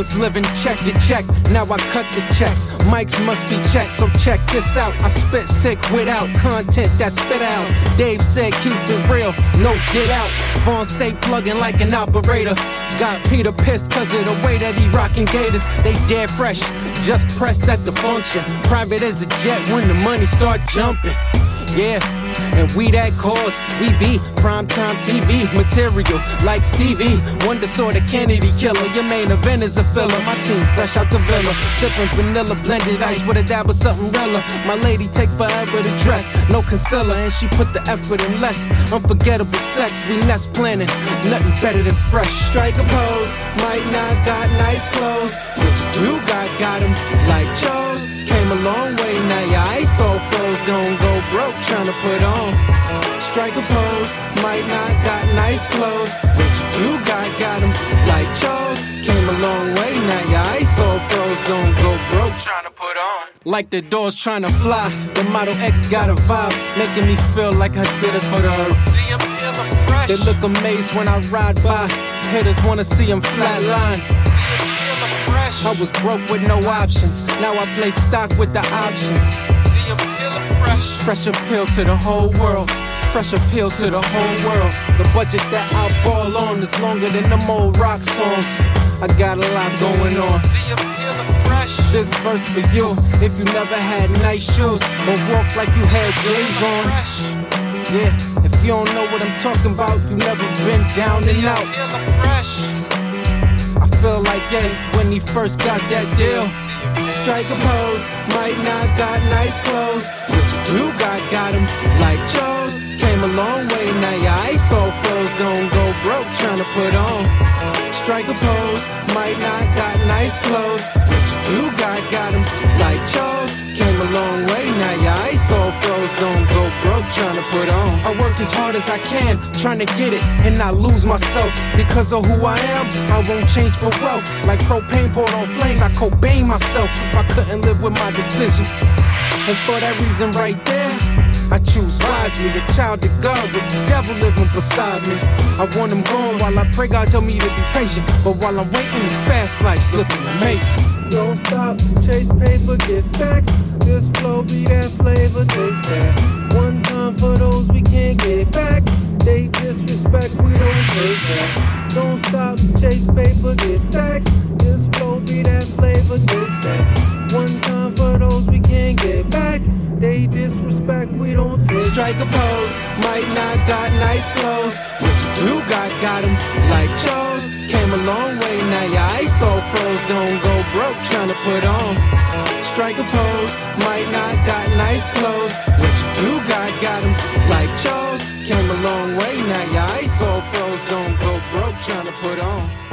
was living check to check, now I cut the checks. Mics must be checked, so check this out. I spit sick without content that spit out. Dave said keep it real, no get out. Vaughn stay plugging like an operator. Got Peter pissed cause of the way that he rockin' gators. They dead fresh, just press at the function. Private as a jet when the money start jumping. Yeah. And we that cause, we be primetime TV material like Stevie. Wonder sort of Kennedy killer. Your main event is a filler. My team fresh out the villa. Sipping vanilla blended ice with a dab of something realer. My lady take forever to dress. No concealer, and she put the effort in less. Unforgettable sex, we nest planning. Nothing better than fresh. Strike a pose. Might not got nice clothes. But you do got, got like chose. Came a long way, now your all froze. Don't go broke trying to put on. Strike a pose, might not got nice clothes, but you got got 'em like chose. Came a long way, now your ice all froze. Don't go broke trying to put on. Like the doors trying to fly, the Model X got a vibe, making me feel like I did it for the earth. They look amazed when I ride by. Haters wanna see them flatline. I was broke with no options. Now I play stock with the options. Fresh appeal to the whole world. Fresh appeal to the whole world. The budget that I ball on is longer than them old rock songs. I got a lot going on. This verse for you. If you never had nice shoes or walk like you had J's on. Yeah, if you don't know what I'm talking about, you never been down and out. I feel like yeah, when he first got that deal. Strike a pose, might not got nice clothes, but you do got got 'em like chose. Came a long way, now your ice all froze. Don't go broke trying to put on. Strike a pose, might not got nice clothes, but you do got got 'em like chose. Came a long way, now your ice all froze. Don't go trying to put on. I work as hard as I can, trying to get it and not lose myself. Because of who I am, I won't change for wealth. Like propane poured on flames, I Cobain myself if I couldn't live with my decisions. And for that reason right there, I choose wisely, a child of God with the devil living beside me. I want him gone while I pray God tell me to be patient. But while I'm waiting, this fast life's looking amazing. Don't stop, chase paper, get back. This flow be that flavor, taste that. Don't. Stop, chase paper, get back. This flow that flavor, taste that. One time for those we can't get back. They disrespect, we don't Strike a pose, might not got nice clothes, but you do got got 'em like. Came a long way, now your ice all froze. Don't go broke put on. Strike a pose, might not got nice clothes, you do got got 'em like chose. Came a long way, now put on.